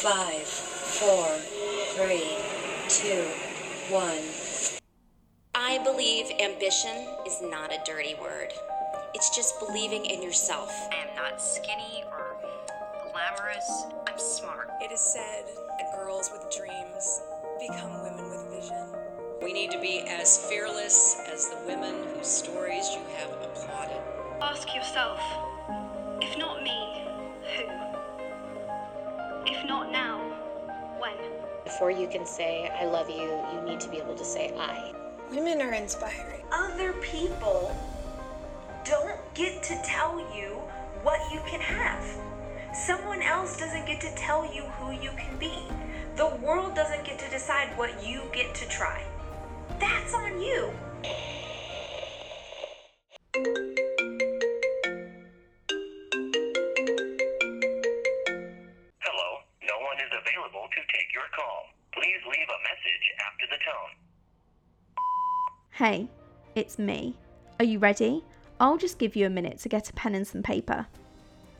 Five, four, three, two, one. I believe ambition is not a dirty word. It's just believing in yourself. I am not skinny or glamorous. I'm smart. It is said that girls with dreams become women with vision. We need to be as fearless as the women whose stories you have applauded. Ask yourself Before you can say, I love you, you need to be able to say, I. Women are inspiring. Other people don't get to tell you what you can have. Someone else doesn't get to tell you who you can be. The world doesn't get to decide what you get to try. That's on you. Take your call. Please leave a message after the tone. Hey, it's me. Are you ready? I'll just give you a minute to get a pen and some paper.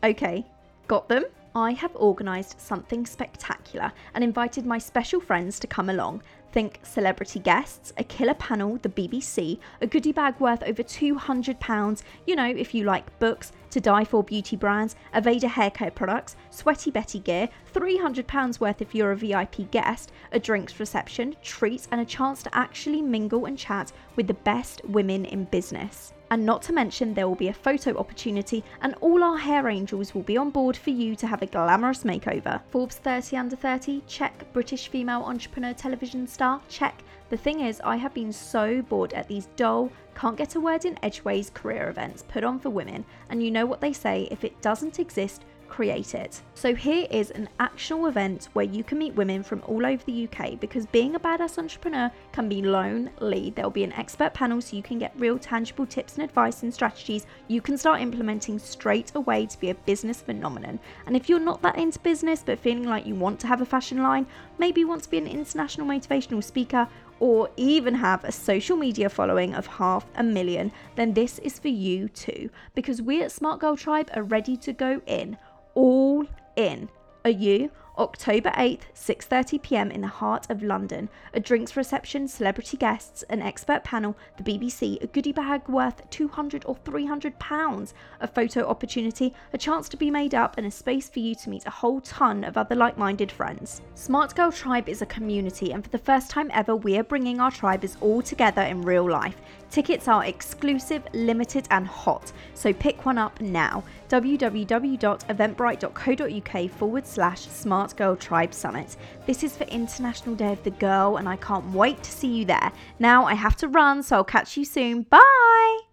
Okay, got them? I have organised something spectacular and invited my special friends to come along. Think celebrity guests, a killer panel, the BBC, a goodie bag worth over £200, you know, if you like books, to die for beauty brands, Aveda hair care products, Sweaty Betty gear, £300 worth if you're a VIP guest, a drinks reception, treats, and a chance to actually mingle and chat with the best women in business. And not to mention, there will be a photo opportunity, and all our hair angels will be on board for you to have a glamorous makeover. Forbes 30 under 30, check. British female entrepreneur television star, check. The thing is, I have been so bored at these dull, can't get a word in edgeways career events put on for women, and you know what they say if it doesn't exist, create it. So here is an actual event where you can meet women from all over the UK because being a badass entrepreneur can be lonely. There'll be an expert panel so you can get real tangible tips and advice and strategies you can start implementing straight away to be a business phenomenon. And if you're not that into business but feeling like you want to have a fashion line, maybe you want to be an international motivational speaker or even have a social media following of half a million, then this is for you too. Because we at Smart Girl Tribe are ready to go in all in. Are you? October 8th, 6:30 p.m. in the heart of London. A drinks reception, celebrity guests, an expert panel, the BBC, a goodie bag worth 200 or 300 pounds, a photo opportunity, a chance to be made up and a space for you to meet a whole ton of other like-minded friends. Smart Girl Tribe is a community and for the first time ever we are bringing our tribes all together in real life. Tickets are exclusive, limited and hot, so pick one up now. www.eventbrite.co.uk forward slash Smart Girl Tribe Summit. This is for International Day of the Girl and I can't wait to see you there. Now I have to run, so I'll catch you soon. Bye!